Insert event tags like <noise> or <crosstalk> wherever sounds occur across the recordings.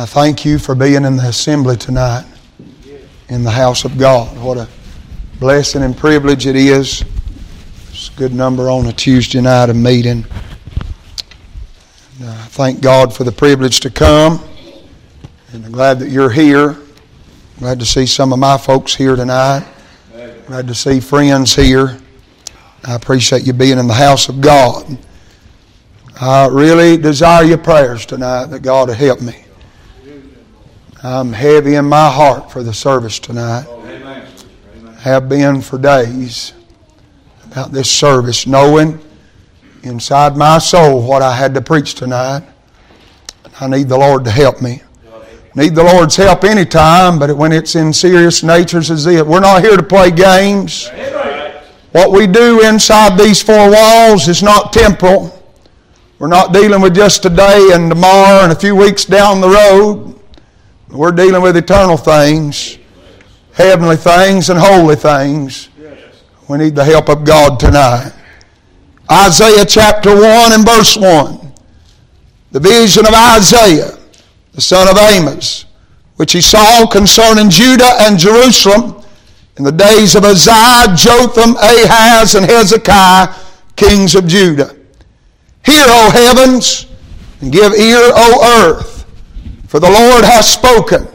I thank you for being in the assembly tonight in the house of God. What a blessing and privilege it is. It's a good number on a Tuesday night of meeting. And, uh, thank God for the privilege to come. And I'm glad that you're here. Glad to see some of my folks here tonight. Glad to see friends here. I appreciate you being in the house of God. I really desire your prayers tonight that God will help me. I'm heavy in my heart for the service tonight. Amen. Have been for days about this service, knowing inside my soul what I had to preach tonight. I need the Lord to help me. Need the Lord's help anytime, but when it's in serious natures as it. We're not here to play games. What we do inside these four walls is not temporal. We're not dealing with just today and tomorrow and a few weeks down the road. We're dealing with eternal things, heavenly things, and holy things. We need the help of God tonight. Isaiah chapter 1 and verse 1. The vision of Isaiah the son of Amos, which he saw concerning Judah and Jerusalem in the days of Uzziah, Jotham, Ahaz, and Hezekiah, kings of Judah. Hear, O heavens, and give ear, O earth, for the Lord hath spoken.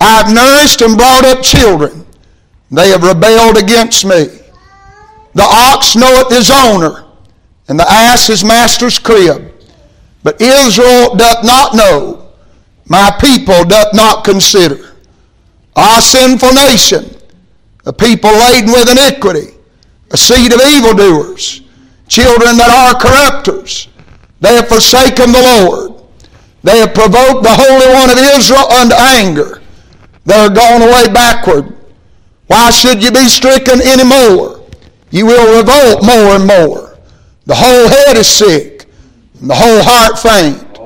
I have nourished and brought up children. They have rebelled against me. The ox knoweth his owner, and the ass his master's crib. But Israel doth not know, my people doth not consider. A sinful nation, a people laden with iniquity, a seed of evildoers, children that are corrupters. They have forsaken the Lord. They have provoked the Holy One of Israel unto anger. They are gone away backward. Why should you be stricken any more? You will revolt more and more. The whole head is sick, and the whole heart faint.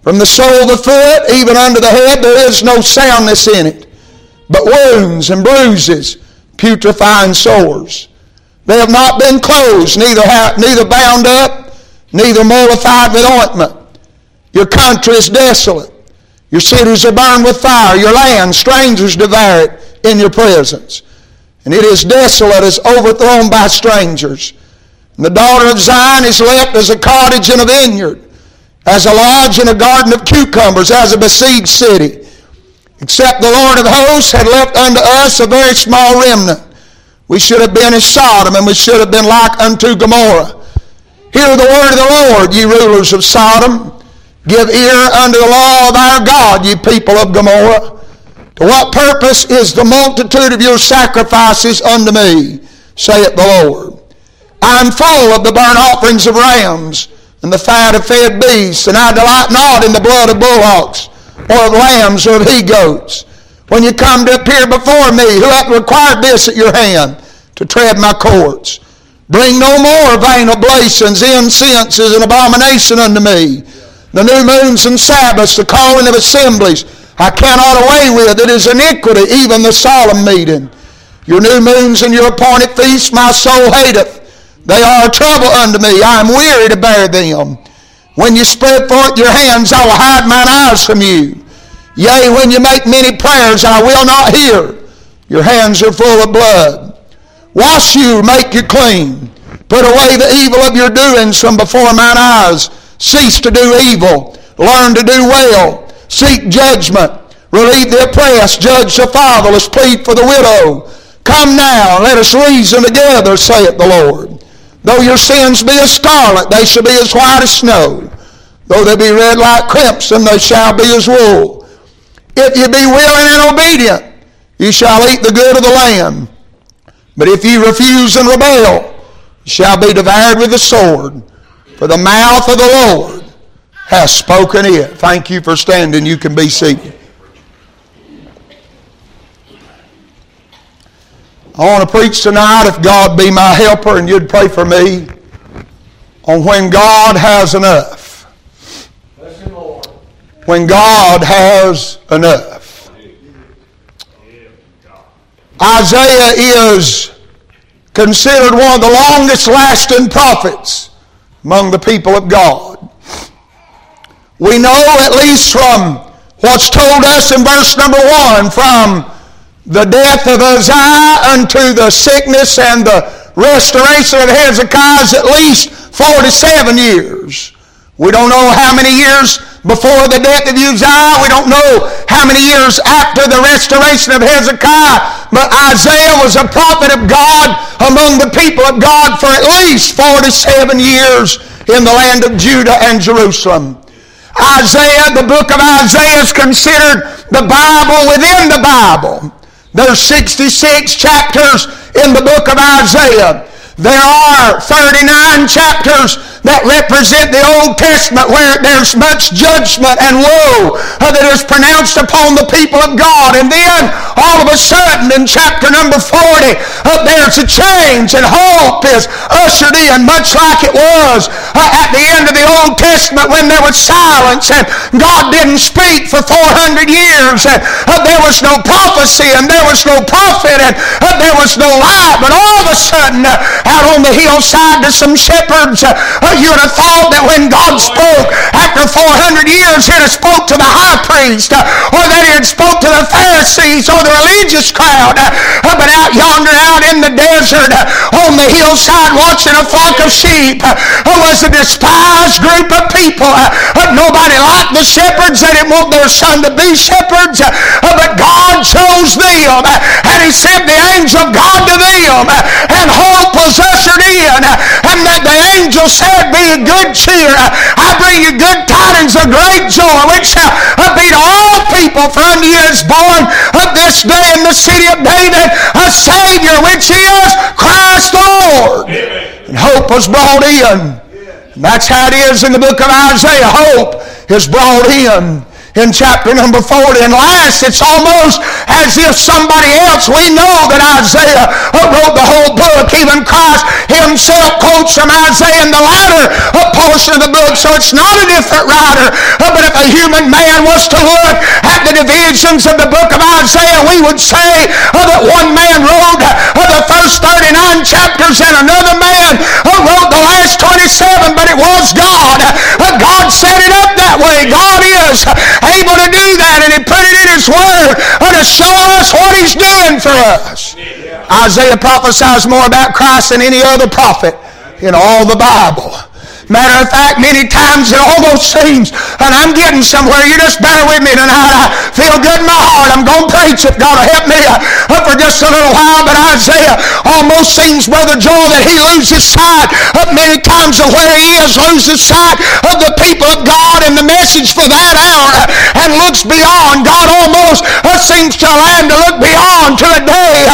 From the sole of the foot even unto the head, there is no soundness in it, but wounds and bruises, putrefying sores. They have not been closed, neither, neither bound up, neither mollified with ointment. Your country is desolate. Your cities are burned with fire. Your land, strangers devour it in your presence. And it is desolate, as overthrown by strangers. And the daughter of Zion is left as a cottage in a vineyard as a lodge in a garden of cucumbers, as a besieged city. Except the Lord of hosts had left unto us a very small remnant. We should have been as Sodom, and we should have been like unto Gomorrah. Hear the word of the Lord, ye rulers of Sodom. Give ear unto the law of our God, ye people of Gomorrah. To what purpose is the multitude of your sacrifices unto me, saith the Lord? I am full of the burnt offerings of rams and the fat of fed beasts, and I delight not in the blood of bullocks, or of lambs, or of he-goats. When you come to appear before me, who hath required this at your hand, to tread my courts? Bring no more vain oblations, incense is an abomination unto me. The new moons and Sabbaths, the calling of assemblies, I cannot away with. It is iniquity, even the solemn meeting. Your new moons and your appointed feasts my soul hateth. They are a trouble unto me. I am weary to bear them. When you spread forth your hands, I will hide mine eyes from you. Yea, when you make many prayers, I will not hear. Your hands are full of blood. Wash you, make you clean. Put away the evil of your doings from before mine eyes. Cease to do evil. Learn to do well. Seek judgment. Relieve the oppressed. Judge the fatherless. Plead for the widow. Come now, let us reason together, saith the Lord. Though your sins be as scarlet, they shall be as white as snow. Though they be red like crimson, they shall be as wool. If ye be willing and obedient, ye shall eat the good of the land. But if ye refuse and rebel, ye shall be devoured with the sword. For the mouth of the Lord has spoken it. Thank you for standing. You can be seated. I want to preach tonight, if God be my helper and you'd pray for me, on when God has enough. When God has enough. Isaiah is considered one of the longest lasting prophets among the people of God. We know, at least from what's told us in verse number one from the death of Uzziah unto the sickness and the restoration of Hezekiah is at least 47 years. We don't know how many years before the death of Uzziah. We don't know how many years after the restoration of Hezekiah. But Isaiah was a prophet of God among the people of God for at least 47 years in the land of Judah and Jerusalem. Isaiah, the book of Isaiah is considered the Bible within the Bible. There's 66 chapters in the book of Isaiah. There are 39 chapters that represent the Old Testament where there's much judgment and woe uh, that is pronounced upon the people of God. And then all of a sudden in chapter number 40, uh, there's a change and hope is ushered in much like it was uh, at the end of the Old Testament when there was silence and God didn't speak for 400 years and there was no prophecy and there was no prophet and there was no light. But all of a sudden out on the hillside to some shepherds. You would have thought that when God spoke after 400 years, he'd have spoke to the high priest or that he had spoke to the Pharisees or the religious crowd. Uh, but out yonder, out in the desert, uh, on the hillside, watching a flock of sheep, uh, was a despised group people. Uh, nobody liked the shepherds. They didn't want their son to be shepherds. Uh, but God chose them. Uh, and he sent the angel of God to them. Uh, and hope was ushered in and that the angel said, be of good cheer. I bring you good tidings of great joy, which shall be to all people. For unto you is born of this day in the city of David a Savior, which is Christ the Lord. And hope was brought in. That's how it is in the book of Isaiah. Hope is brought in in chapter number 40. And last, it's almost as if somebody else, we know that Isaiah wrote the whole book. Even Christ himself quotes from Isaiah in the latter portion of the book. So it's not a different writer. But if a human man was to look at the divisions of the book of Isaiah, we would say that one man wrote the first 39 chapters and another man wrote the last 27, but it was God. God set it up that way. God is able to do that, and He put it in His Word to show us what He's doing for us. Isaiah prophesies more about Christ than any other prophet in all the Bible. Matter of fact, many times it almost seems, and I'm getting somewhere, you just bear with me tonight. I feel good in my heart. I'm going to preach it. God will help me uh, for just a little while. But Isaiah almost seems, Brother Joel, that he loses sight of many times of where he is, loses sight of the people of God and the message for that hour, uh, and looks beyond. God almost uh, seems to land to look beyond to a day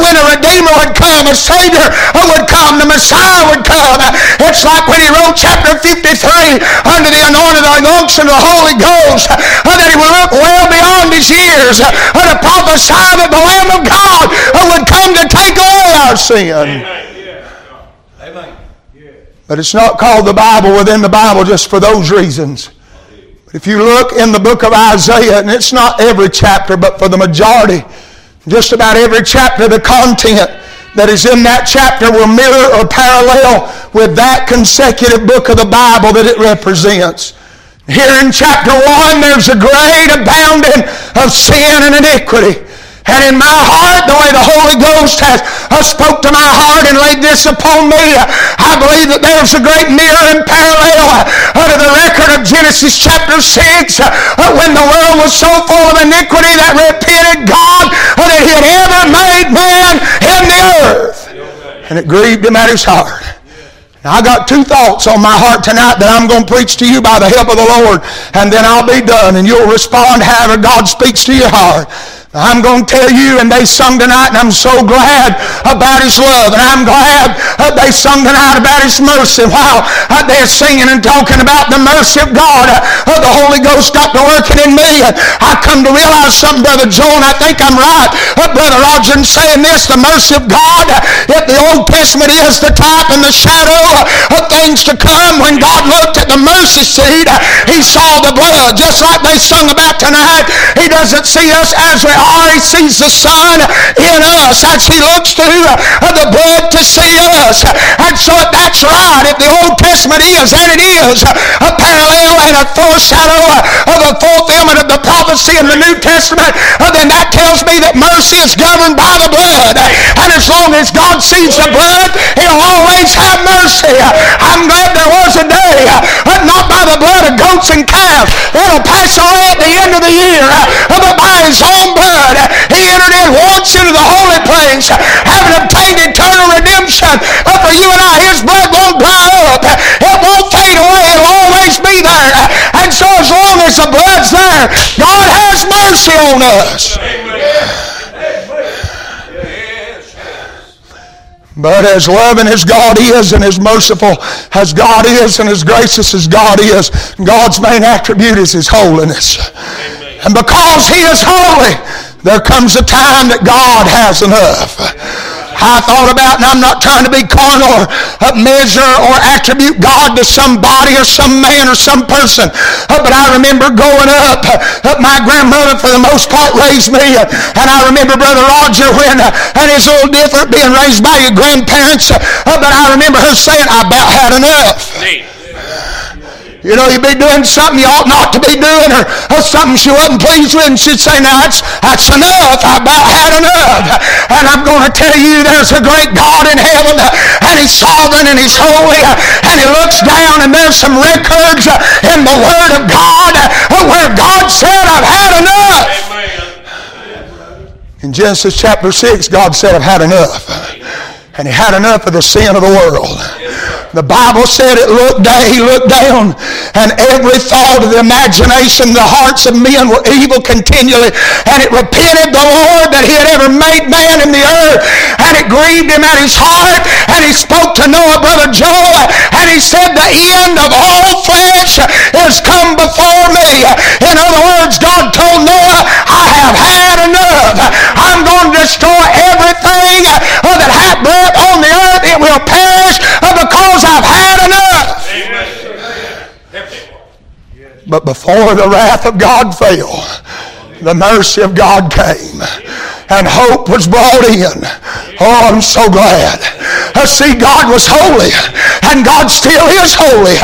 when a Redeemer would come, a Savior would come, the Messiah would come. It's like when he wrote chapter 53 under the anointing of the unction of the Holy Ghost uh, that he would look well beyond his years uh, to prophesy that the Lamb of God uh, would come to take away our sin. Amen. But it's not called the Bible within the Bible just for those reasons. But if you look in the book of Isaiah, and it's not every chapter, but for the majority, just about every chapter, the content that is in that chapter will mirror or parallel with that consecutive book of the Bible that it represents. Here in chapter 1, there's a great abounding of sin and iniquity. And in my heart, the way the Holy Ghost has uh, spoke to my heart and laid this upon me, I believe that there's a great mirror and parallel uh, to the record of Genesis chapter 6 uh, when the world was so full of iniquity that repented God uh, that he had ever made man in the earth. And it grieved him at his heart. Now, I got two thoughts on my heart tonight that I'm going to preach to you by the help of the Lord, and then I'll be done, and you'll respond however God speaks to your heart. I'm going to tell you, and they sung tonight, and I'm so glad about His love, and I'm glad uh, they sung tonight about His mercy. While they're singing and talking about the mercy of God, uh, the Holy Ghost got to working in me. I come to realize something, Brother Joe, and I think I'm right, uh, Brother Roger, in saying this, the mercy of God, if the Old Testament is the type and the shadow of things to come, when God looked at the mercy seat, He saw the blood, just like they sung about tonight. He doesn't see us as we are. He sees the Son in us as He looks through the blood to see us. And so that's right. If the Old Testament is, and it is, a parallel and a foreshadow of a fulfillment of the prophecy in the New Testament, then that tells me that mercy is governed by the blood. And as long as God sees the blood, He'll always have mercy. I'm glad there was a day, not by the blood of goats and calves. It'll pass away at the end of the year. But by His own blood, He entered in once into the holy place, having obtained eternal redemption. But for you and I, His blood won't dry up. It won't fade away. It'll always be there. And so as long as the blood's there, God has mercy on us. But as loving as God is and as merciful as God is and as gracious as God is, God's main attribute is His holiness. Amen. And because He is holy, there comes a time that God has enough. I thought about, and I'm not trying to be carnal or measure or attribute God to somebody or some man or some person. Uh, but I remember growing up, uh, my grandmother for the most part raised me. Uh, and I remember Brother Roger when, and it's a little different being raised by your grandparents. But I remember her saying, I about had enough. You know, you'd be doing something you ought not to be doing or, or something she wasn't pleased with and she'd say, now that's, that's enough. I about had enough. And I'm going to tell you there's a great God in heaven and he's sovereign and he's holy and he looks down and there's some records in the Word of God where God said, I've had enough. In Genesis chapter 6, God said, I've had enough. And he had enough of the sin of the world. The Bible said it looked down, he looked down, and every thought of the imagination, the hearts of men were evil continually. And it repented the Lord that he had ever made man in the earth. And it grieved him at his heart. And he spoke to Noah, brother Joe, and he said, The end of all flesh is come before me. In other words, God told Noah, I have had enough. I'm going to destroy everything that hath breath on the earth. It will perish uh, because I've had enough. But before the wrath of God fell, the mercy of God came and hope was brought in. Oh, I'm so glad. I see, God was holy, and God still is holy.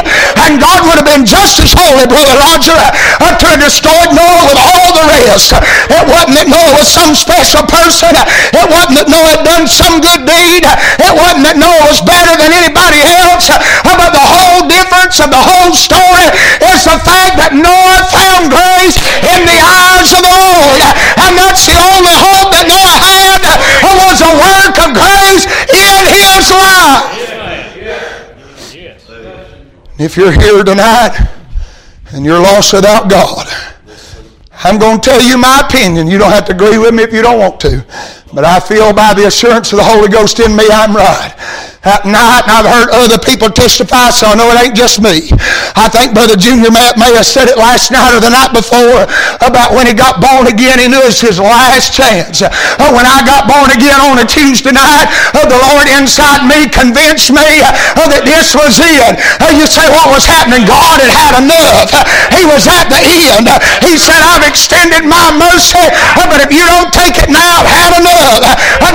And God would have been just as holy, Brother Roger, uh, to have destroyed Noah with all the rest. It wasn't that Noah was some special person. It wasn't that Noah had done some good deed. It wasn't that Noah was better than anybody else. But the whole difference of the whole story is the fact that Noah found grace in the eyes of the Lord. And that's the only hope that Noah had was a work of grace in his life. If you're here tonight and you're lost without God, I'm going to tell you my opinion. You don't have to agree with me if you don't want to. But I feel by the assurance of the Holy Ghost in me, I'm right at night, and I've heard other people testify, so I know it ain't just me. I think Brother Junior Matt may have said it last night or the night before about when he got born again, he knew it was his last chance. Uh, when I got born again on a Tuesday night, uh, the Lord inside me convinced me uh, that this was it. You say, what was happening? God had had enough. He was at the end. He said, I've extended my mercy, but if you don't take it now, I've had enough.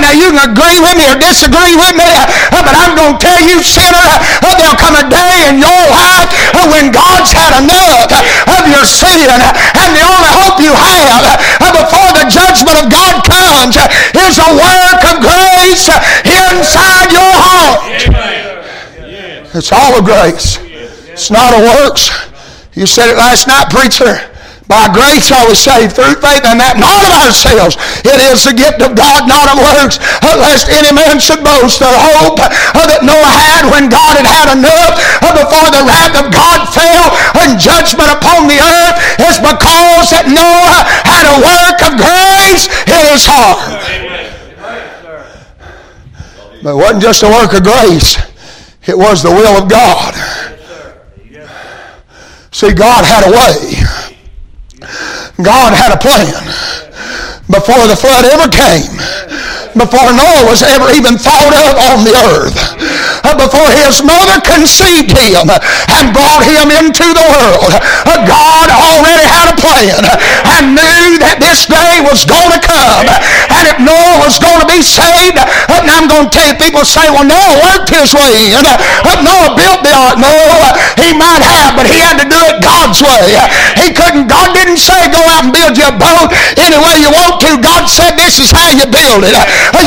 now you can agree with me or disagree with me, but I'm going to tell you, sinner, uh, there'll come a day in your life uh, when God's had enough of your sin. And the only hope you have uh, before the judgment of God comes is a work of grace inside your heart. It's all of grace. It's not a works. You said it last night, preacher. By grace I was saved through faith, and that not of ourselves. It is the gift of God, not of works, lest any man should boast. The hope uh, that Noah had when God had had enough uh, before the wrath of God fell and judgment upon the earth is because that Noah had a work of grace in his heart. But it wasn't just a work of grace. It was the will of God. See, God had a way. God had a plan. before the flood ever came before Noah was ever even thought of on the earth, uh, before his mother conceived him and brought him into the world, uh, God already had a plan and knew that this day was going to come. And if Noah was going to be saved, uh, and I'm going to tell you, people say, well, Noah worked his way in. Noah built the ark. No, he might have, but he had to do it God's way. He couldn't, God didn't say, go out and build your boat any way you want to. God said, this is how you build it.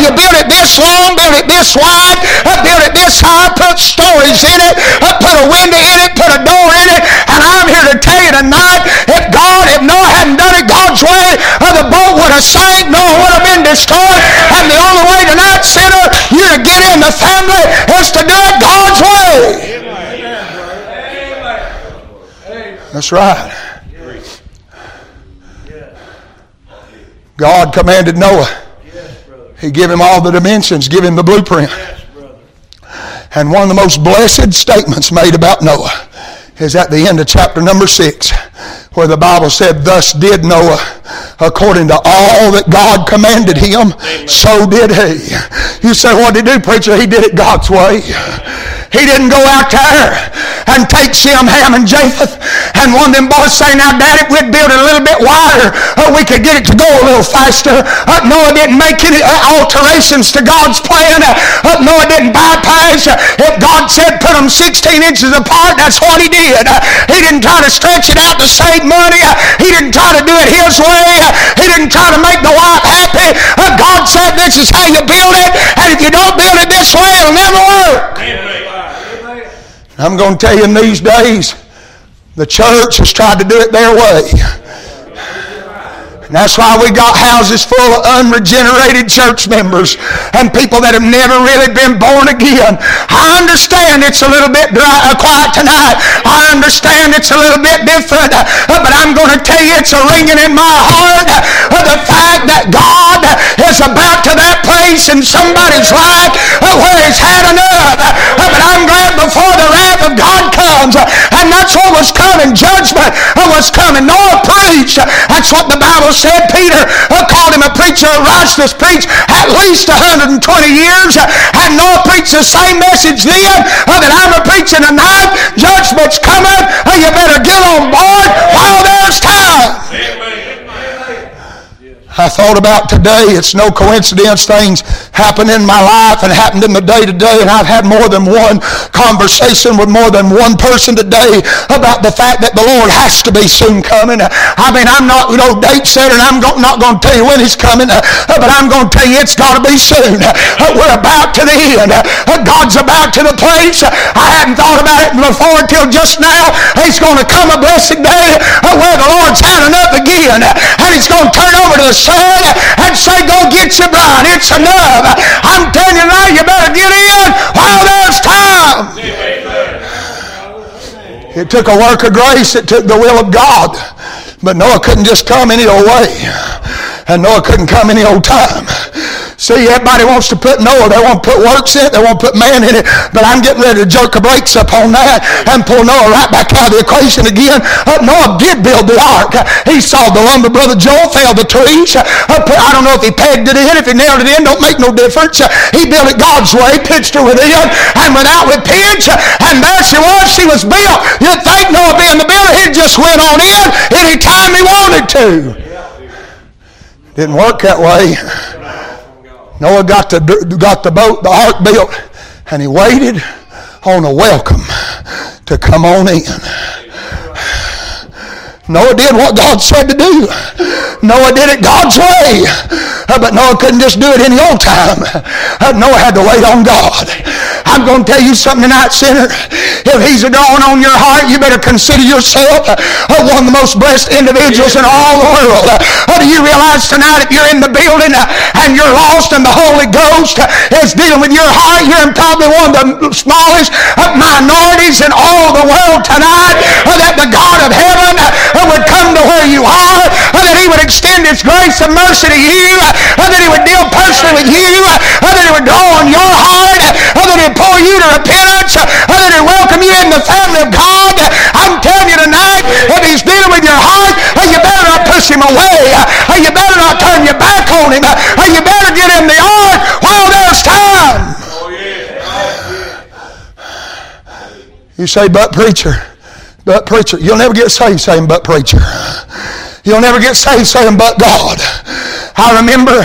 You build it this long, build it this wide, build it this high, put stories in it, put a window in it, put a door in it. And I'm here to tell you tonight, if God, if Noah hadn't done it God's way, uh, the boat would have sank, Noah would have been destroyed. And the only way tonight, sinner, uh, you to get in the family is to do it God's way. That's right. God commanded Noah he gave him all the dimensions, give him the blueprint. and one of the most blessed statements made about Noah is at the end of chapter number six, where the Bible said, Thus did Noah according to all that God commanded him, so did he. You say, What did he do, preacher? He did it God's way. He didn't go out there and take Shem, Ham, and Japheth. And one of them boys say, now, Daddy, we'd build it a little bit wider. Uh, we could get it to go a little faster. Uh, Noah didn't make any uh, alterations to God's plan. Uh, Noah didn't bypass. Uh, if God said put them 16 inches apart, that's what he did. Uh, he didn't try to stretch it out to save money. he didn't try to do it his way. he didn't try to make the wife happy. Uh, God said this is how you build it. And if you don't build it this way, it'll never work. Amen. I'm going to tell you in these days, the church has tried to do it their way. That's why we got houses full of unregenerated church members and people that have never really been born again. I understand it's a little bit dry, uh, quiet tonight. I understand it's a little bit different. Uh, but I'm going to tell you it's a ringing in my heart. Uh, the fact that God is about to that place in somebody's life uh, where he's had enough. Uh, but I'm glad before the wrath of God comes. Uh, and that's what was coming. Judgment was coming. Noah preached. That's what the Bible says said Peter uh, called him a preacher of righteousness, preached at least 120 years, uh, and Noah preached the same message then uh, that I'm preaching tonight. Judgment's coming. Uh, you better get on board while there's time. Amen. I thought about today. It's no coincidence things happen in my life and happened in the day to day, and I've had more than one conversation with more than one person today about the fact that the Lord has to be soon coming. I mean, I'm not, you know, date set, and I'm not going to tell you when He's coming, but I'm going to tell you it's got to be soon. We're about to the end. God's about to the place. I hadn't thought about it before until just now. He's going to come a blessed day where the Lord's had enough again, and He's going to turn over to the son and say, go get your bride. It's enough. I'm telling you now, you better get in while there's time. It took a work of grace. It took the will of God. But Noah couldn't just come any old way. And Noah couldn't come any old time. See, everybody wants to put Noah. They want to put works in it. They want to put man in it. But I'm getting ready to jerk the brakes up on that and pull Noah right back out of the equation again. Uh, Noah did build the ark. He saw the lumber. Brother Joel fell the trees. Uh, I don't know if he pegged it in. If he nailed it in, don't make no difference. He built it God's way, pitched her within, and went out with pitch. And there she was. She was built. You'd think Noah being the builder, he just went on in anytime he wanted to. Didn't work that way. Noah got the, got the boat, the ark built, and he waited on a welcome to come on in. Noah did what God said to do. Noah did it God's way. Uh, but Noah couldn't just do it any old time. Uh, Noah had to wait on God. I'm going to tell you something tonight, sinner. If he's a drawing on your heart, you better consider yourself uh, one of the most blessed individuals in all the world. Do you realize tonight if you're in the building and you're lost and the Holy Ghost is dealing with your heart, you're probably one of the smallest minorities in all the world tonight that the God of heaven would come to where you are, that he would extend his grace and mercy to you, that he would deal personally with you, that he would draw on your heart, that he would pull you to repentance, that he would welcome you in the family of God. I'm telling you tonight, if he's dealing with your heart, you better not push him away. You better not not turn your back on him. You better get in the ark while there's time. Oh, you say, but preacher, but preacher. You'll never get saved saying, but preacher. <laughs> You'll never get saved saying, but God. I remember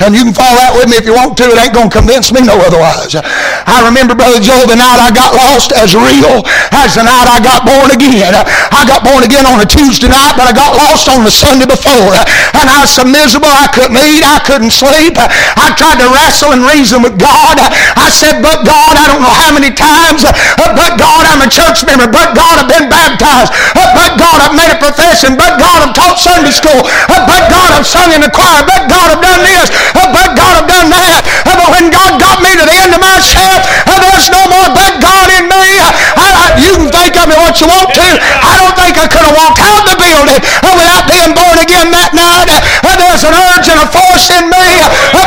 and you can follow that with me if you want to. It ain't going to convince me no otherwise. I remember, Brother Joe, the night I got lost as real as the night I got born again. I got born again on a Tuesday night, but I got lost on the Sunday before. And I was so miserable I couldn't eat. I couldn't sleep. I tried to wrestle and reason with God. I said, but God, I don't know how many times, but God, I'm a church member. But God, I've been baptized. But God, I've made a profession. But God, I've taught Sunday school. But God, I've sung in the choir. But God, I've done this. But God have done that. But when God got me to the end of myself, there's no more but God in me. I, I, you can think of me what you want to. I don't think I could have walked out the building without being born again that night. There's an urge and a force in me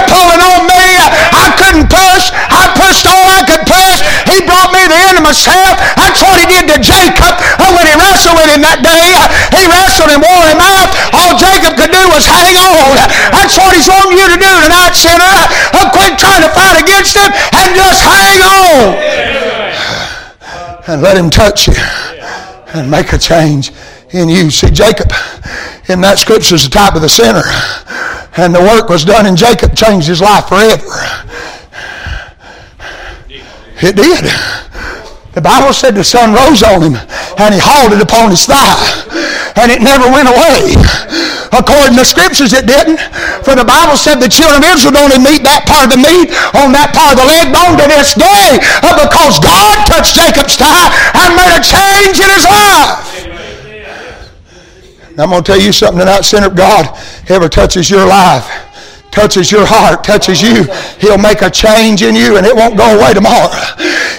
pulling on me. I couldn't push. I pushed all I could push. He brought me to the end of myself. That's what he did to Jacob when he wrestled with him that day. He wrestled and wore him out. All Jacob could do was hang on. That's what he's wanting you to do tonight, sinner. Quit trying to fight against him and just hang on. And let him touch you and make a change in you. See, Jacob in that scripture is the type of the sinner. And the work was done in Jacob changed his life forever. It did. The Bible said the sun rose on him and he hauled it upon his thigh and it never went away. According to scriptures, it didn't. For the Bible said the children of Israel don't even eat that part of the meat on that part of the leg bone to this day uh, because God touched Jacob's thigh and made a change in his life. Now, I'm going to tell you something tonight, sinner. God ever touches your life touches your heart, touches you, he'll make a change in you and it won't go away tomorrow.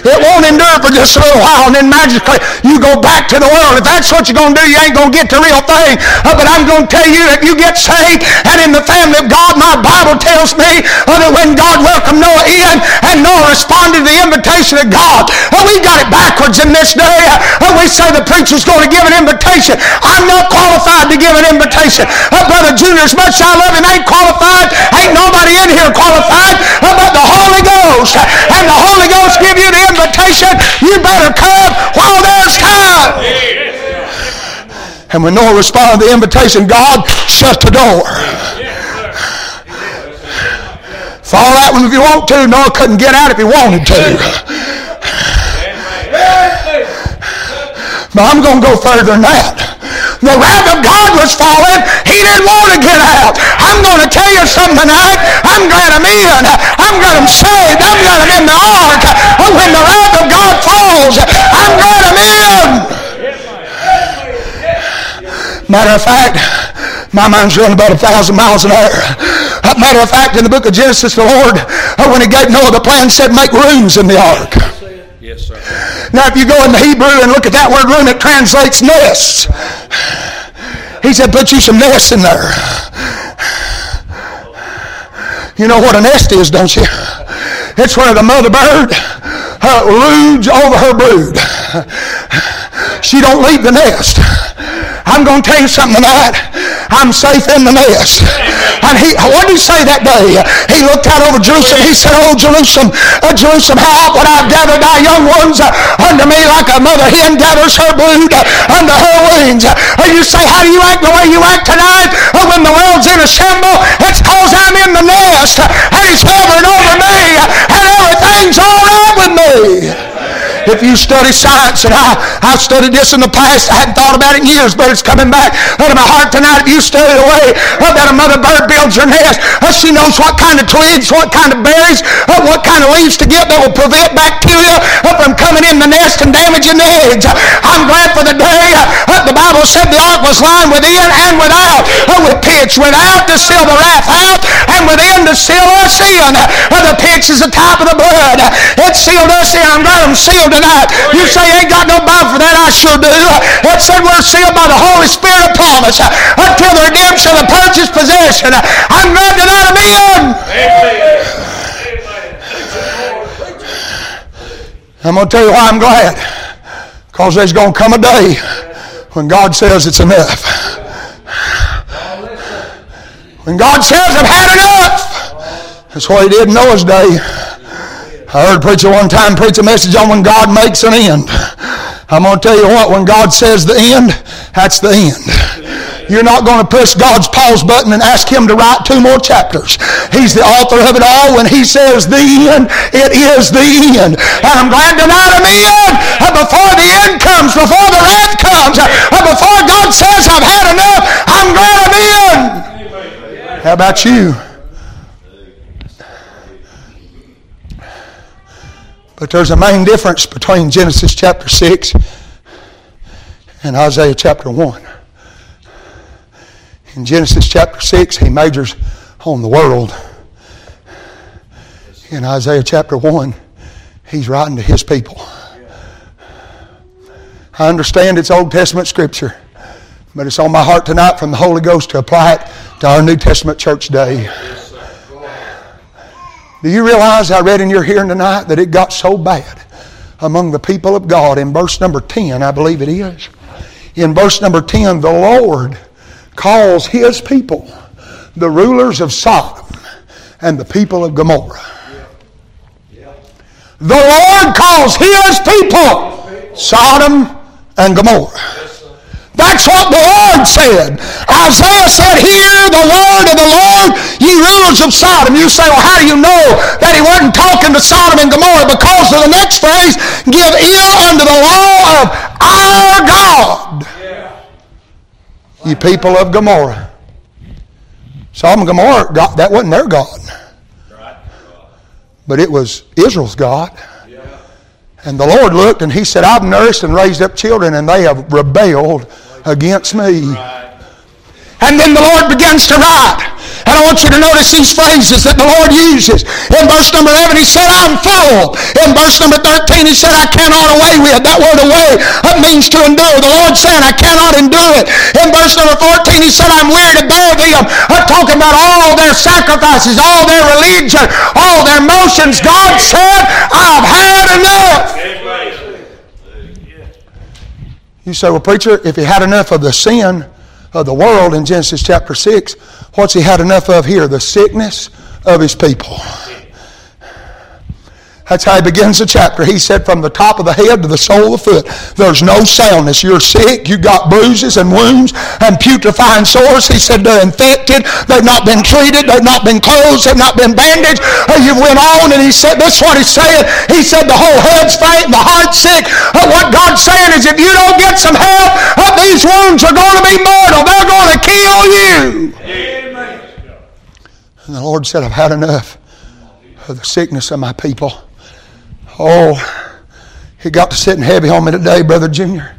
It won't endure for just a little while and then magically you go back to the world. If that's what you're going to do, you ain't going to get the real thing. Uh, but I'm going to tell you, if you get saved and in the family of God, my Bible tells me uh, that when God welcomed Noah in and Noah responded to the invitation of God, uh, we got it backwards in this day. Uh, we say the preacher's going to give an invitation. I'm not qualified to give an invitation. Uh, Brother Junior, as much as I love him, ain't qualified Ain't nobody in here qualified but the Holy Ghost. And the Holy Ghost give you the invitation. You better come while there's time. And when Noah responded to the invitation, God shut the door. Follow that one if you want to. Noah couldn't get out if he wanted to. But I'm going to go further than that. The wrath of God was falling. He didn't want to get out. I'm going to tell you something tonight. I'm glad I'm in. I'm glad I'm saved. I'm glad I'm in the ark. And When the wrath of God falls, I'm glad I'm in. Matter of fact, my mind's running about a thousand miles an hour. Uh, matter of fact, in the book of Genesis, the Lord, uh, when he gave Noah the plan, said, make rooms in the ark. Yes, sir. Now, if you go in the Hebrew and look at that word room, it translates nest. He said, put you some nest in there. You know what a nest is, don't you? It's where the mother bird uh, over her brood. She don't leave the nest. I'm going to tell you something tonight. I'm safe in the nest. And he, what did he say that day? He looked out over Jerusalem. He said, Oh, Jerusalem, uh, Jerusalem, how would I gather thy young ones uh, me like a mother hen gathers her brood uh, under her wings. Uh, you say, how do you act the way you act tonight uh, when the world's in a shamble? It's cause I'm in the nest and he's hovering over me and everything's all right with me. If you study science, and I, I've studied this in the past, I hadn't thought about it in years, but it's coming back out of my heart tonight. If you study the way that a mother bird builds her nest, uh, she knows what kind of twigs, what kind of berries, uh, what kind of leaves to get that will prevent bacteria uh, from coming in the nest and damaging the eggs. I'm glad for the day the Bible said the ark was lined within and without with pitch, without to seal the wrath out, and within to seal us in. The pitch is the type of the blood. It sealed us in. I'm glad I'm sealed tonight. You say, ain't got no Bible for that. I sure do. It said we're sealed by the Holy Spirit of promise until the redemption of the purchased possession. I'm glad tonight I'm in. I'm going to tell you why I'm glad. Because there's going to come a day when God says it's enough. When God says, I've had enough, that's what he did in Noah's day. I heard a preacher one time preach a message on when God makes an end. I'm going to tell you what, when God says the end, that's the end. You're not going to push God's pause button and ask Him to write two more chapters. He's the author of it all. When He says the end, it is the end. And I'm glad tonight I'm in. Before the end comes, before the wrath comes, before God says I've had enough, I'm glad I'm in. How about you? But there's a main difference between Genesis chapter 6 and Isaiah chapter 1. In Genesis chapter 6, he majors on the world. In Isaiah chapter 1, he's writing to his people. I understand it's Old Testament scripture, but it's on my heart tonight from the Holy Ghost to apply it to our New Testament church day. Do you realize I read in your hearing tonight that it got so bad among the people of God in verse number 10, I believe it is. In verse number 10, the Lord calls his people the rulers of Sodom and the people of Gomorrah. The Lord calls his people Sodom and Gomorrah. That's what the Lord said. Isaiah said, Hear the word of the Lord, ye rulers of Sodom. You say, Well, how do you know that he wasn't talking to Sodom and Gomorrah? Because of the next phrase, give ear unto the law of our God you people of Gomorrah. Sodom and Gomorrah, God, that wasn't their God. But it was Israel's God. And the Lord looked and He said, I've nursed and raised up children and they have rebelled against me. And then the Lord begins to write. And I want you to notice these phrases that the Lord uses. In verse number 11, he said, I'm full. In verse number 13, he said, I cannot away with. That word away that means to endure. The Lord said, I cannot endure it. In verse number 14, he said, I'm weary to bear. I'm talking about all their sacrifices, all their religion, all their motions. God said, I've had enough. You say, well, preacher, if he had enough of the sin, of the world in Genesis chapter 6, what's he had enough of here? The sickness of his people. That's how he begins the chapter. He said, from the top of the head to the sole of the foot, there's no soundness. You're sick, You've got bruises and wounds and putrefying sores. He said, they're infected, they've not been treated, they've not been closed, they've not been bandaged. You went on and he said, this is what he's saying. He said, the whole head's faint the heart's sick. What God's saying is, if you don't get some help, uh, these wounds are going to be mortal. They're going to kill you. Amen. And the Lord said, I've had enough of the sickness of my people. Oh, it got to sitting heavy on me today, Brother Junior.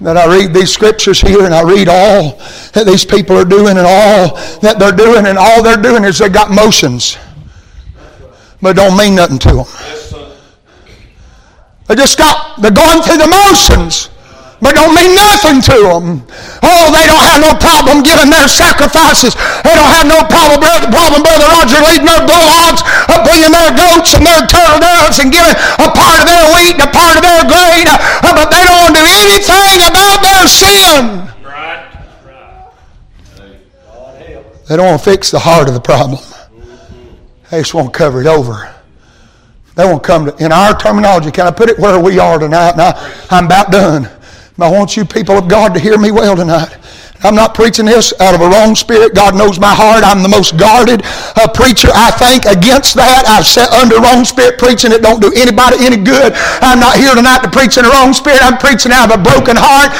That I read these scriptures here and I read all that these people are doing and all that they're doing, and all they're doing is they got motions, but don't mean nothing to them. They just got, they're going through the motions but don't mean nothing to them. Oh, they don't have no problem giving their sacrifices. They don't have no problem, brother, problem Brother Roger, leading their bullocks, uh, bringing their goats and their turtle doves and giving a part of their wheat and a part of their grain, uh, but they don't do anything about their sin. Right. They don't want to fix the heart of the problem. They just want to cover it over. They won't come to, in our terminology, can I put it where we are tonight? Now, I'm about done. I want you people of God to hear me well tonight. I'm not preaching this out of a wrong spirit. God knows my heart. I'm the most guarded uh, preacher, I think, against that. I've sat under wrong spirit preaching. It don't do anybody any good. I'm not here tonight to preach in a wrong spirit. I'm preaching out of a broken heart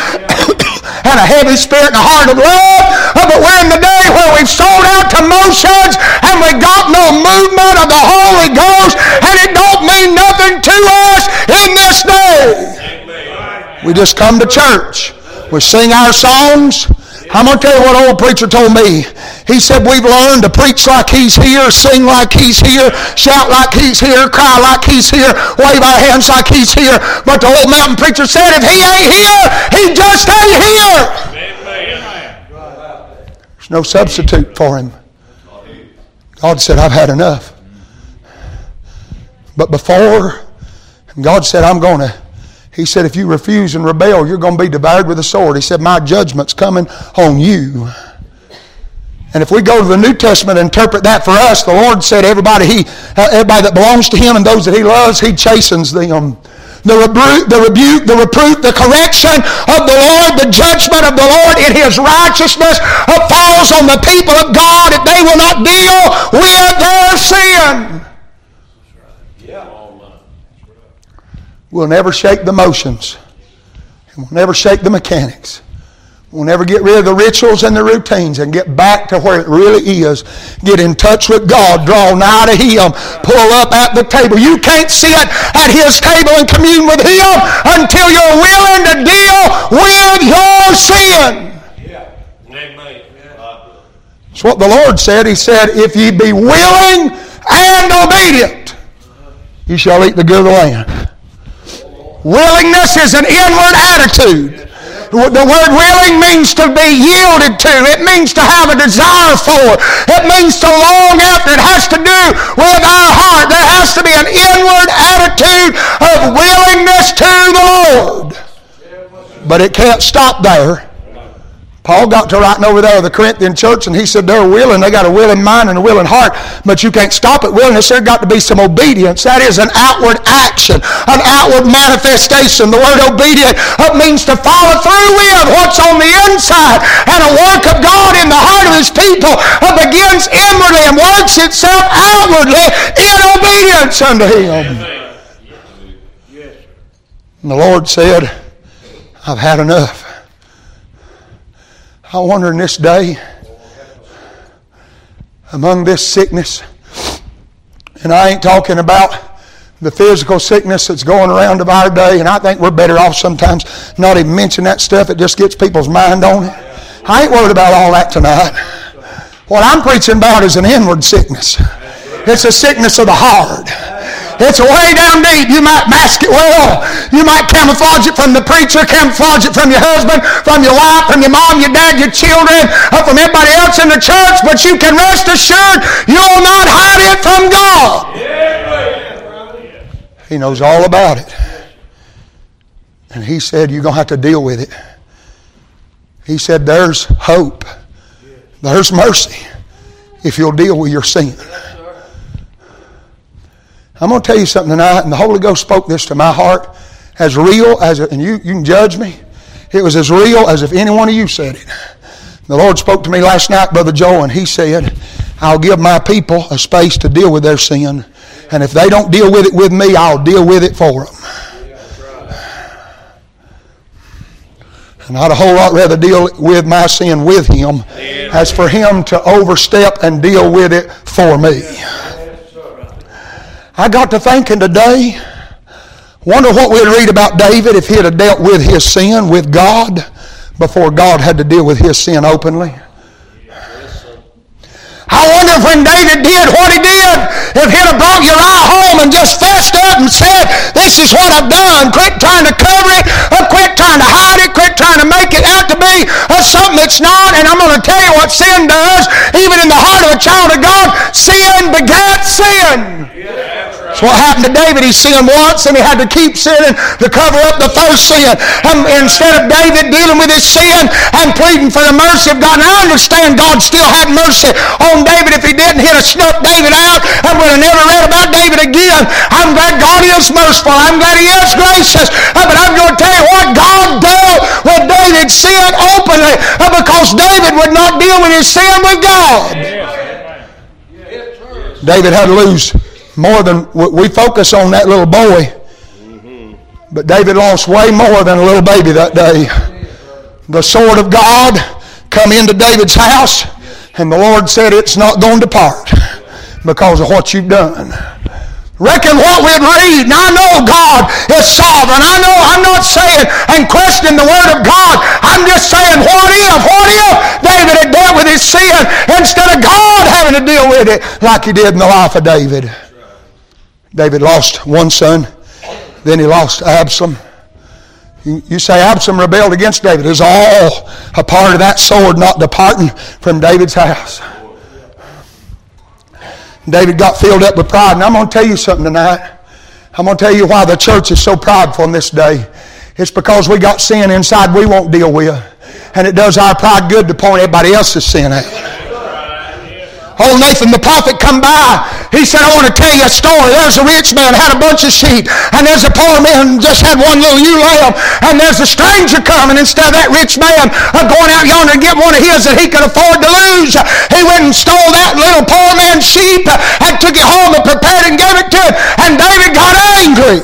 <coughs> and a heavy spirit and a heart of love. Uh, but we're in the day where we've sold out to motions and we got no movement of the Holy Ghost and it don't mean nothing to us in this day. We just come to church. We sing our songs. I'm going to tell you what old preacher told me. He said, We've learned to preach like he's here, sing like he's here, shout like he's here, cry like he's here, wave our hands like he's here. But the old mountain preacher said, If he ain't here, he just ain't here. There's no substitute for him. God said, I've had enough. But before, God said, I'm going to he said, if you refuse and rebel, you're going to be devoured with a sword. He said, my judgment's coming on you. And if we go to the New Testament and interpret that for us, the Lord said everybody he uh, everybody that belongs to him and those that he loves, he chastens them. The the rebuke, the reproof, the correction of the Lord, the judgment of the Lord in his righteousness uh, falls on the people of God if they will not deal with their sin. We'll never shake the motions. And we'll never shake the mechanics. We'll never get rid of the rituals and the routines and get back to where it really is. Get in touch with God. Draw nigh to Him. Pull up at the table. You can't sit at His table and commune with Him until you're willing to deal with your sin. Yeah. Amen. That's what the Lord said. He said, If ye be willing and obedient, you shall eat the good of the land. Willingness is an inward attitude. The word willing means to be yielded to. It means to have a desire for. It means to long after. It has to do with our heart. There has to be an inward attitude of willingness to the Lord. But it can't stop there. Paul got to writing over there the Corinthian church, and he said they're willing. They got a willing mind and a willing heart, but you can't stop at willingness. There got to be some obedience. That is an outward action, an outward manifestation. The word obedient means to follow through with what's on the inside, and a work of God in the heart of His people begins inwardly and works itself outwardly in obedience unto Him. And the Lord said, "I've had enough." I wonder in this day, among this sickness, and I ain't talking about the physical sickness that's going around of our day, and I think we're better off sometimes not even mention that stuff. It just gets people's mind on it. I ain't worried about all that tonight. What I'm preaching about is an inward sickness. It's a sickness of the heart. It's way down deep. You might mask it well. You might camouflage it from the preacher, camouflage it from your husband, from your wife, from your mom, your dad, your children, or from everybody else in the church, but you can rest assured you'll not hide it from God. He knows all about it. And he said, You're going to have to deal with it. He said, There's hope. There's mercy if you'll deal with your sin. I'm going to tell you something tonight, and the Holy Ghost spoke this to my heart as real as, and you, you can judge me. It was as real as if any one of you said it. The Lord spoke to me last night, Brother Joe, and He said, I'll give my people a space to deal with their sin. And if they don't deal with it with me, I'll deal with it for them. And I'd a whole lot rather deal with my sin with Him as for Him to overstep and deal with it for me. I got to thinking today, wonder what we'd read about David if he'd have dealt with his sin with God before God had to deal with his sin openly. I wonder if when David did what he did, if he'd have brought Uriah home and just fessed up and said, this is what I've done. Quit trying to cover it, or quit trying to hide it, quit trying to make it out to be something that's not. And I'm going to tell you what sin does. Even in the heart of a child of God, sin begets sin. What happened to David. He sinned once and he had to keep sinning to cover up the first sin. And instead of David dealing with his sin and pleading for the mercy of God, and I understand God still had mercy on David if he didn't, he'd have snuffed David out and would have never read about David again. I'm glad God is merciful. I'm glad he is gracious. Uh, but I'm going to tell you what, God dealt with David's sin openly uh, because David would not deal with his sin with God. David had to lose more than we focus on that little boy. But David lost way more than a little baby that day. The sword of God come into David's house, and the Lord said, It's not going to depart because of what you've done. Reckon what we'd read. Now I know God is sovereign. I know I'm not saying and questioning the word of God. I'm just saying what if, what if David had dealt with his sin instead of God having to deal with it like he did in the life of David. David lost one son, then he lost Absalom. You say Absalom rebelled against David. It was all a part of that sword not departing from David's house. David got filled up with pride. And I'm going to tell you something tonight. I'm going to tell you why the church is so prideful in this day. It's because we got sin inside we won't deal with. And it does our pride good to point everybody else's sin out. Old Nathan the prophet come by. He said, I want to tell you a story. There's a rich man had a bunch of sheep, and there's a poor man just had one little ewe lamb, and there's a stranger coming. Instead of that rich man uh, going out yonder and get one of his that he could afford to lose, he went and stole that little poor man's sheep and took it home and prepared and gave it to him. And David got angry.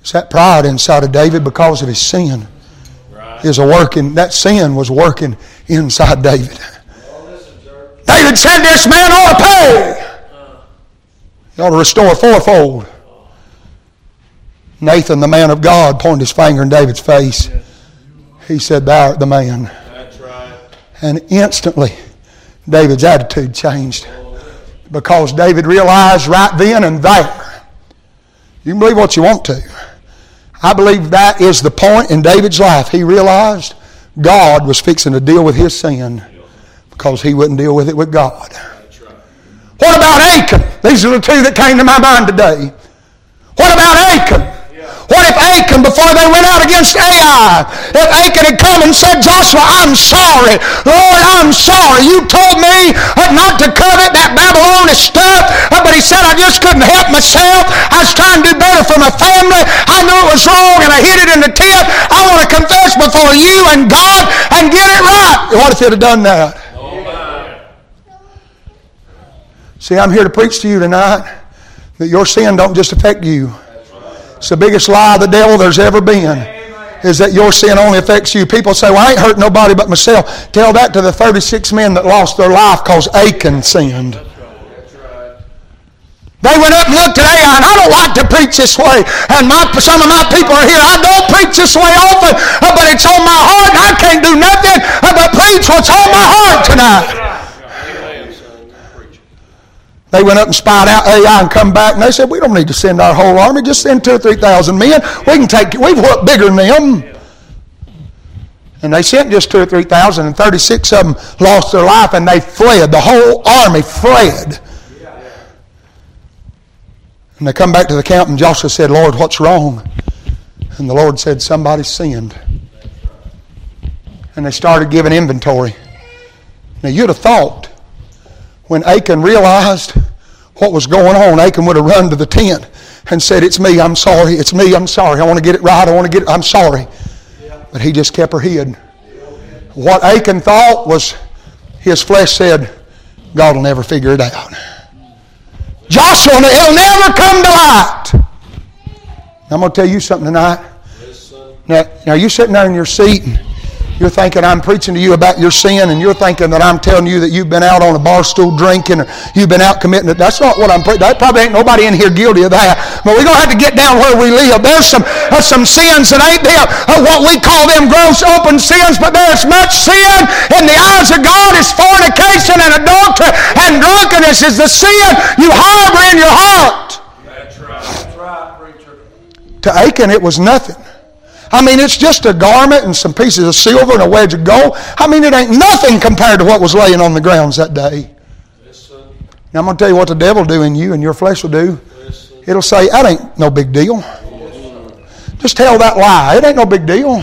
It's that pride inside of David because of his sin is a working, that sin was working inside David. David said, This man ought to pay. He ought to restore fourfold. Nathan, the man of God, pointed his finger in David's face. He said, Thou art the man. And instantly, David's attitude changed because David realized right then and there. You can believe what you want to. I believe that is the point in David's life. He realized God was fixing to deal with his sin because he wouldn't deal with it with God. What about Achan? These are the two that came to my mind today. What about Achan? What if Achan, before they went out against Ai, if Achan had come and said, Joshua, I'm sorry. Lord, I'm sorry. You told me uh, not to covet that Babylonian stuff, uh, but he said I just couldn't help myself. I was trying to do better for my family. I knew it was wrong and I hid it in the tent. I want to confess before you and God and get it right. What if he'd have done that? See, I'm here to preach to you tonight that your sin don't just affect you. It's the biggest lie of the devil there's ever been. Is that your sin only affects you? People say, Well, I ain't hurt nobody but myself. Tell that to the 36 men that lost their life because Achan sinned. They went up and looked at Ai, I don't like to preach this way. And my, some of my people are here. I don't preach this way often, uh, but it's on my heart, and I can't do nothing uh, but preach what's on my heart tonight. They went up and spied out Ai and come back, and they said, "We don't need to send our whole army. Just send two or three thousand men. We can take. We've whooped bigger than them." And they sent just two or three thousand, and thirty-six of them lost their life, and they fled. The whole army fled. And they come back to the camp, and Joshua said, "Lord, what's wrong?" And the Lord said, "Somebody sinned." And they started giving inventory. Now you'd have thought when Achan realized what was going on, Achan would have run to the tent and said, It's me, I'm sorry, it's me, I'm sorry, I want to get it right, I want to get it, I'm sorry. But he just kept her hid. What Achan thought was his flesh said, God will never figure it out. Joshua, it'll never come to light. I'm going to tell you something tonight. Now, now you sitting there in your seat and you're thinking I'm preaching to you about your sin, and you're thinking that I'm telling you that you've been out on a bar stool drinking, or you've been out committing it. That's not what I'm preaching. That probably ain't nobody in here guilty of that. But we're gonna have to get down where we live. There's some uh, some sins that ain't there. Uh, what we call them gross open sins, but there's much sin in the eyes of God. Is fornication and adultery and drunkenness is the sin you harbor in your heart. That's right. That's right, preacher. To Achan, it was nothing. I mean, it's just a garment and some pieces of silver and a wedge of gold. I mean, it ain't nothing compared to what was laying on the grounds that day. Now, I'm going to tell you what the devil will do in you and your flesh will do. It'll say, that ain't no big deal. Just tell that lie. It ain't no big deal.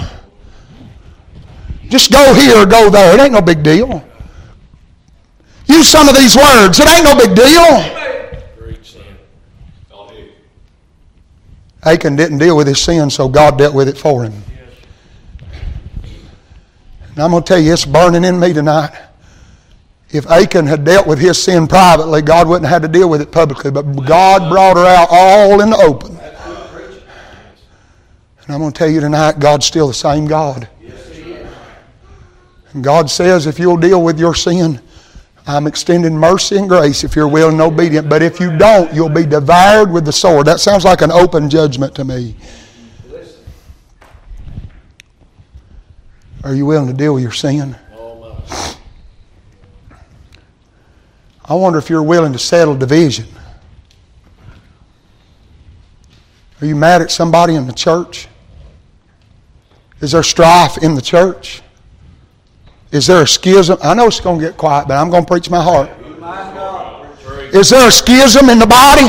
Just go here or go there. It ain't no big deal. Use some of these words. It ain't no big deal. Achan didn't deal with his sin, so God dealt with it for him. And I'm going to tell you, it's burning in me tonight. If Achan had dealt with his sin privately, God wouldn't have had to deal with it publicly. But God brought her out all in the open. And I'm going to tell you tonight, God's still the same God. And God says, if you'll deal with your sin, I'm extending mercy and grace if you're willing and obedient. But if you don't, you'll be devoured with the sword. That sounds like an open judgment to me. Are you willing to deal with your sin? I wonder if you're willing to settle division. Are you mad at somebody in the church? Is there strife in the church? Is there a schism? I know it's going to get quiet, but I'm going to preach my heart. Is there a schism in the body?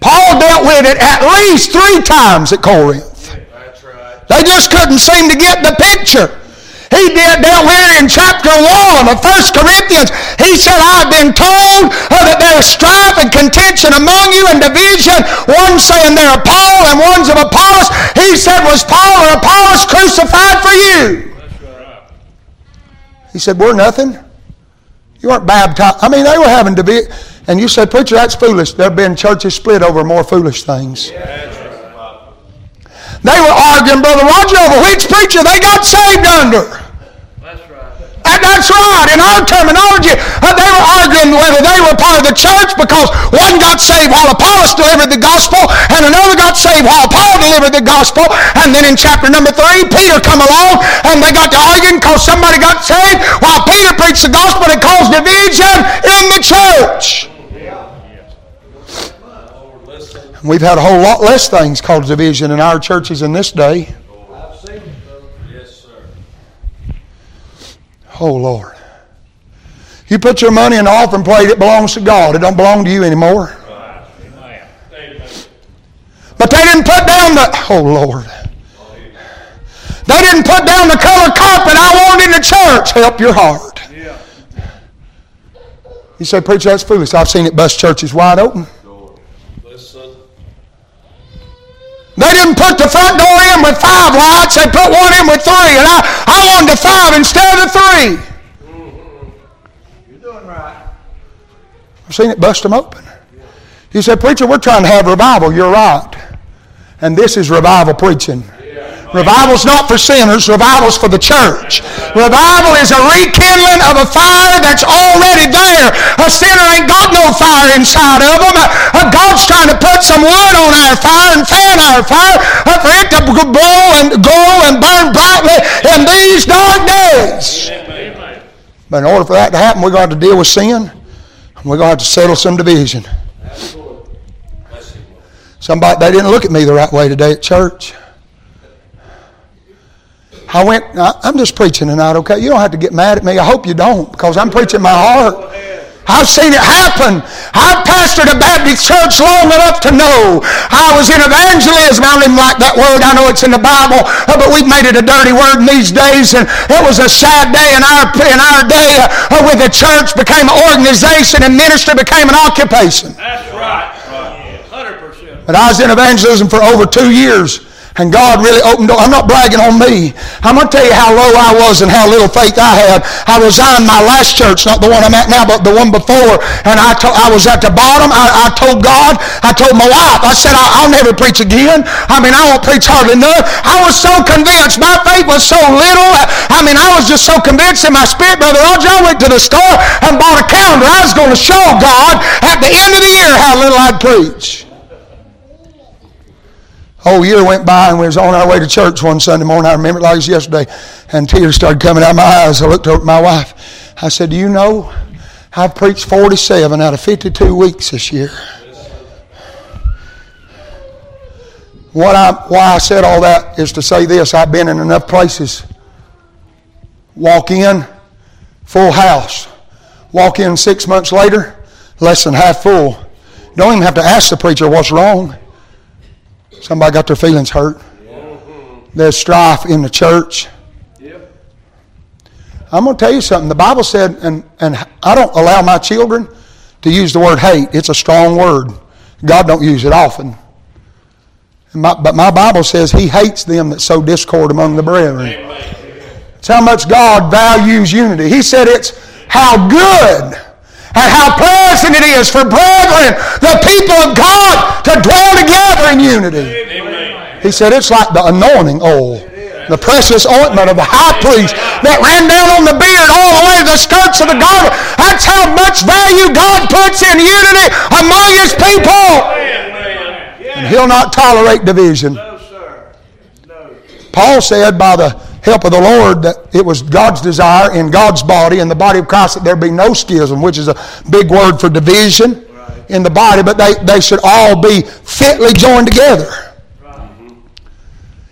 Paul dealt with it at least three times at Corinth. They just couldn't seem to get the picture. He did dealt with it in chapter 1 of 1 Corinthians. He said, I've been told that there is strife and contention among you and division. One saying they're Paul and one's of Apollos. He said, was Paul or Apollos crucified for you? He said, we're nothing. You weren't baptized. I mean, they were having to be. And you said, preacher, that's foolish. There have been churches split over more foolish things. They were arguing, Brother Roger, over which preacher they got saved under. That's right. that's right. In our terminology, uh, they were arguing whether they were part of the church because one got saved while Apollos delivered the gospel and another got saved while Paul delivered the gospel. And then in chapter number three, Peter come along and they got to arguing because somebody got saved while Peter preached the gospel and caused division in the church. We've had a whole lot less things called division in our churches in this day. Oh, Lord. You put your money in the offering plate, it belongs to God. It don't belong to you anymore. But they didn't put down the, oh, Lord. They didn't put down the color carpet I wanted in the church. Help your heart. You say, Preacher, that's foolish. I've seen it bust churches wide open. They didn't put the front door in with five lights, they put one in with three. And I, I wanted the five instead of the 3 mm-hmm. You're doing right. I've seen it bust them open. He said, Preacher, we're trying to have revival. You're right. And this is revival preaching. Revival's not for sinners, revival's for the church. Revival is a rekindling of a fire that's already there. A sinner ain't got no fire inside of them. Uh, God's trying to put some wood on our fire and fan our fire for it to blow and glow and burn brightly in these dark days. But in order for that to happen, we're going to to deal with sin. We're going to have to settle some division. Somebody, they didn't look at me the right way today at church. I went, I'm just preaching tonight, okay? You don't have to get mad at me. I hope you don't, because I'm preaching my heart. I've seen it happen. I've pastored a Baptist church long enough to know I was in evangelism. I don't even like that word. I know it's in the Bible, uh, but we've made it a dirty word in these days. And it was a sad day in our in our day uh, uh the church became an organization and ministry became an occupation. That's right. right. 100%. But I was in evangelism for over two years. And God really opened doors. I'm not bragging on me. I'm going to tell you how low I was and how little faith I had. I resigned my last church, not the one I'm at now, but the one before. And I, to, I was at the bottom. I, I told God, I told my wife, I said, I, will never preach again. I mean, I won't preach hardly none. I was so convinced. My faith was so little. I mean, I was just so convinced in my spirit, Brother Roger. I went to the store and bought a calendar. I was going to show God at the end of the year how little I'd preach whole year went by and we was on our way to church one Sunday morning. I remember it like it was yesterday. And tears started coming out of my eyes. I looked over at my wife. I said, Do you know I've preached 47 out of 52 weeks this year? What I, why I said all that is to say this I've been in enough places. Walk in, full house. Walk in six months later, less than half full. Don't even have to ask the preacher what's wrong. Somebody got their feelings hurt. There's strife in the church. I'm going to tell you something. The Bible said, and, and I don't allow my children to use the word hate. It's a strong word. God don't use it often. My, but my Bible says he hates them that sow discord among the brethren. It's how much God values unity. He said it's how good and how pleasant it is for brethren, the people of God, to dwell together in unity. Amen. He said it's like the anointing oil, the precious ointment of the high priest that ran down on the beard all the way to the skirts of the garment. That's how much value God puts in unity among his people. And he'll not tolerate division. Paul said by the help of the Lord that it was God's desire in God's body, in the body of Christ, that there be no schism, which is a big word for division right. in the body, but they, they should all be fitly joined together.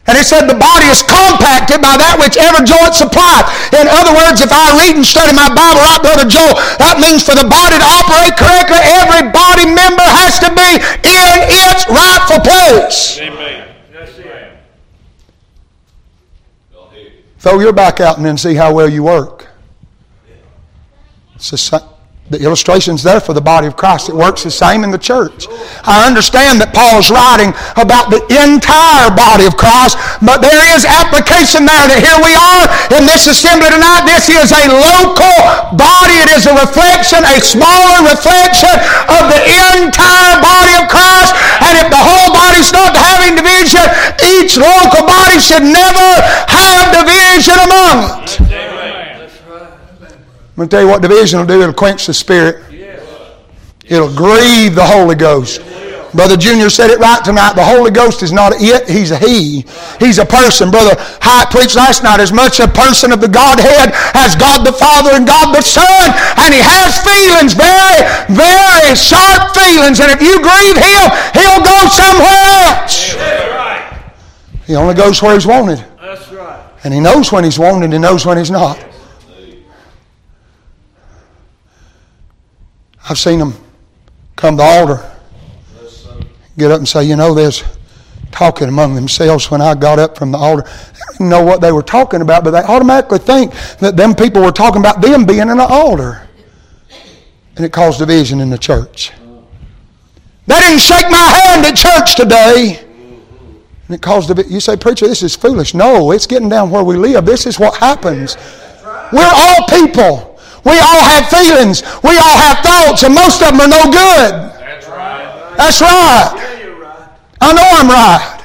And it said the body is compacted by that which every joint supplies. In other words, if I read and study my Bible right, Brother Joel, that means for the body to operate correctly, every body member has to be in its rightful place. Amen. Throw your back out and then see how well you work. It's the, the illustration's there for the body of Christ. It works the same in the church. I understand that Paul's writing about the entire body of Christ, but there is application there that here we are in this assembly tonight. This is a local body. It is a reflection, a smaller reflection of the entire body of Christ. And if the whole body starts having division, each local body should never have division among it. I'm going to tell you what division will do. It'll quench the spirit. It'll grieve the Holy Ghost. Brother Junior said it right tonight. The Holy Ghost is not a it, he's a he. He's a person. Brother Hyatt preached last night as much a person of the Godhead as God the Father and God the Son. And he has feelings, very, very sharp feelings. And if you grieve him, he'll go somewhere else. He only goes where he's wanted. That's right. And he knows when he's wanted and he knows when he's not. I've seen them come to altar, get up and say, you know, there's talking among themselves when I got up from the altar. They didn't know what they were talking about, but they automatically think that them people were talking about them being in the altar. And it caused division in the church. They didn't shake my hand at church today. And it caused a You say, preacher, this is foolish. No, it's getting down where we live. This is what happens. We're all people. We all have feelings. We all have thoughts, and most of them are no good. That's right. That's right. I know I'm right.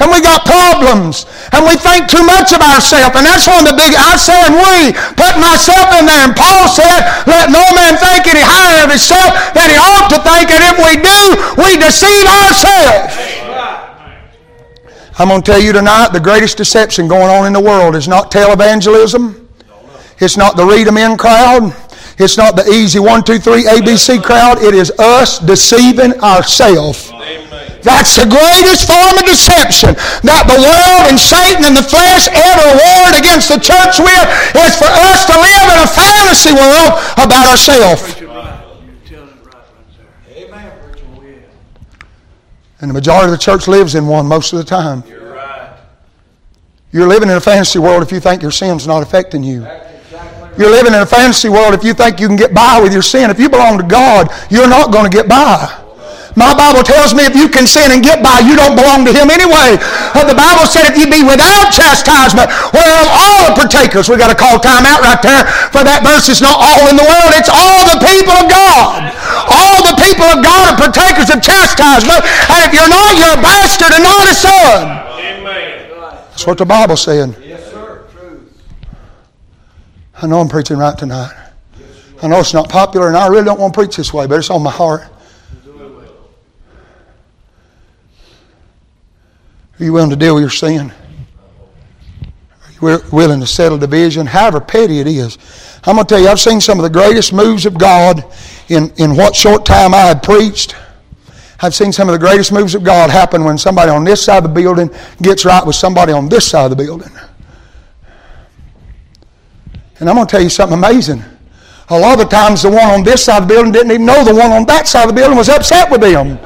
And we got problems. And we think too much of ourselves. And that's one of the big, I said we, put myself in there. And Paul said, let no man think any higher of himself than he ought to think. And if we do, we deceive ourselves. I'm going to tell you tonight, the greatest deception going on in the world is not televangelism. It's not the read 'em in crowd. It's not the easy one, two, three ABC crowd. It is us deceiving ourselves. That's the greatest form of deception that the world and Satan and the flesh ever warred against the church with is for us to live in a fantasy world about ourselves. And the majority of the church lives in one most of the time. You're living in a fantasy world if you think your sin's not affecting you. You're living in a fantasy world if you think you can get by with your sin. If you belong to God, you're not going to get by. My Bible tells me if you can sin and get by, you don't belong to Him anyway. But the Bible said if you be without chastisement, well, all the partakers, we got to call time out right there for that verse. It's not all in the world, it's all the people of God. All the people of God are partakers of chastisement. And if you're not, you're a bastard and not a son. Amen. That's what the Bible said. I know I'm preaching right tonight. I know it's not popular, and I really don't want to preach this way, but it's on my heart. Are you willing to deal with your sin? Are you willing to settle division, however petty it is? I'm going to tell you, I've seen some of the greatest moves of God in, in what short time I had preached. I've seen some of the greatest moves of God happen when somebody on this side of the building gets right with somebody on this side of the building. And I'm going to tell you something amazing. A lot of times, the one on this side of the building didn't even know the one on that side of the building was upset with them.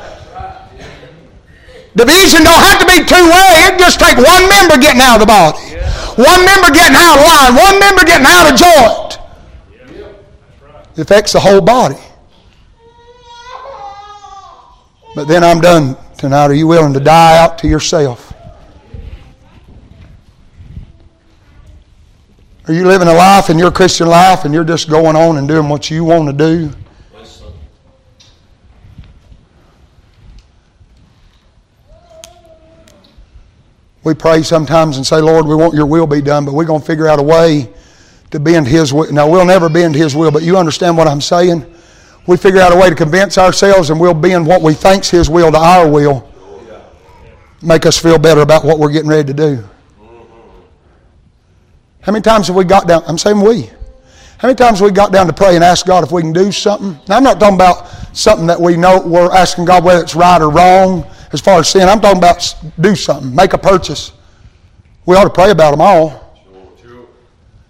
Division don't have to be two way. It just take one member getting out of the body, one member getting out of line, one member getting out of joint. It affects the whole body. But then I'm done tonight. Are you willing to die out to yourself? Are you living a life in your Christian life and you're just going on and doing what you want to do? We pray sometimes and say, Lord, we want your will be done, but we're going to figure out a way to bend his will. Now, we'll never bend his will, but you understand what I'm saying? We figure out a way to convince ourselves and we'll bend what we think's his will to our will. Make us feel better about what we're getting ready to do. How many times have we got down? I'm saying we. How many times have we got down to pray and ask God if we can do something? Now, I'm not talking about something that we know we're asking God whether it's right or wrong as far as sin. I'm talking about do something, make a purchase. We ought to pray about them all.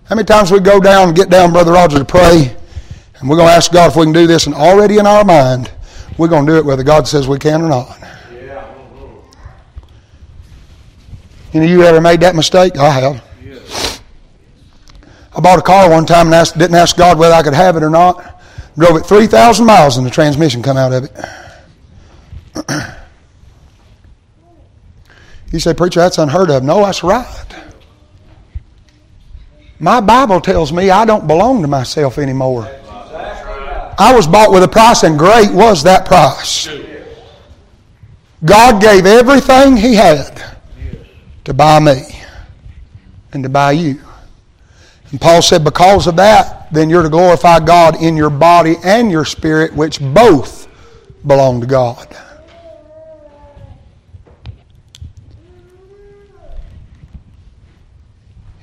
How many times we go down and get down, Brother Roger, to pray, and we're going to ask God if we can do this, and already in our mind, we're going to do it whether God says we can or not. Any of you ever made that mistake? I have. Bought a car one time and asked, didn't ask God whether I could have it or not. Drove it 3,000 miles and the transmission come out of it. <clears throat> you say, Preacher, that's unheard of. No, that's right. My Bible tells me I don't belong to myself anymore. I was bought with a price, and great was that price. God gave everything He had to buy me and to buy you. And Paul said, because of that, then you're to glorify God in your body and your spirit, which both belong to God.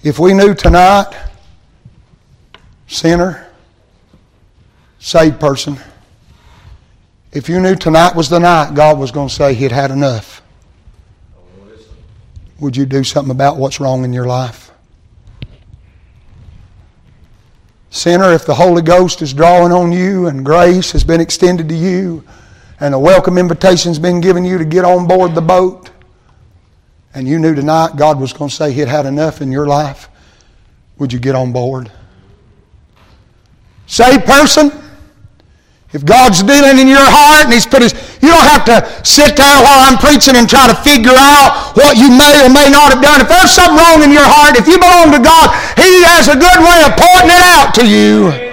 If we knew tonight, sinner, saved person, if you knew tonight was the night God was going to say He'd had enough, would you do something about what's wrong in your life? Sinner, if the Holy Ghost is drawing on you and grace has been extended to you and a welcome invitation has been given you to get on board the boat, and you knew tonight God was going to say He'd had enough in your life, would you get on board? Saved person, if God's dealing in your heart and He's put His, you don't have to sit there while I'm preaching and try to figure out what you may or may not have done. If there's something wrong in your heart, if you belong to God, He has a good way of pointing it out to you.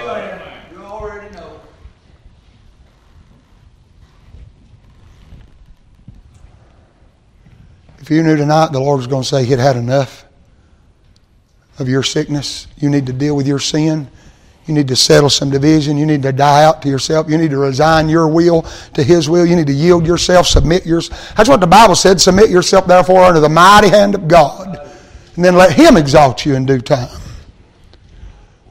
If you knew tonight the Lord was going to say He'd had enough of your sickness, you need to deal with your sin you need to settle some division. You need to die out to yourself. You need to resign your will to His will. You need to yield yourself, submit yourself. That's what the Bible said. Submit yourself, therefore, under the mighty hand of God. And then let Him exalt you in due time.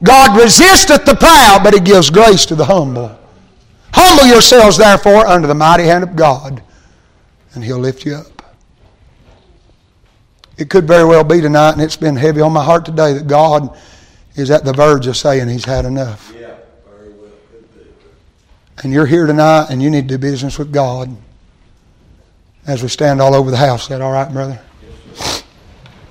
God resisteth the proud, but He gives grace to the humble. Humble yourselves, therefore, under the mighty hand of God, and He'll lift you up. It could very well be tonight, and it's been heavy on my heart today, that God is at the verge of saying he's had enough. Yeah, very well. And you're here tonight and you need to do business with God as we stand all over the house. said, all right, brother?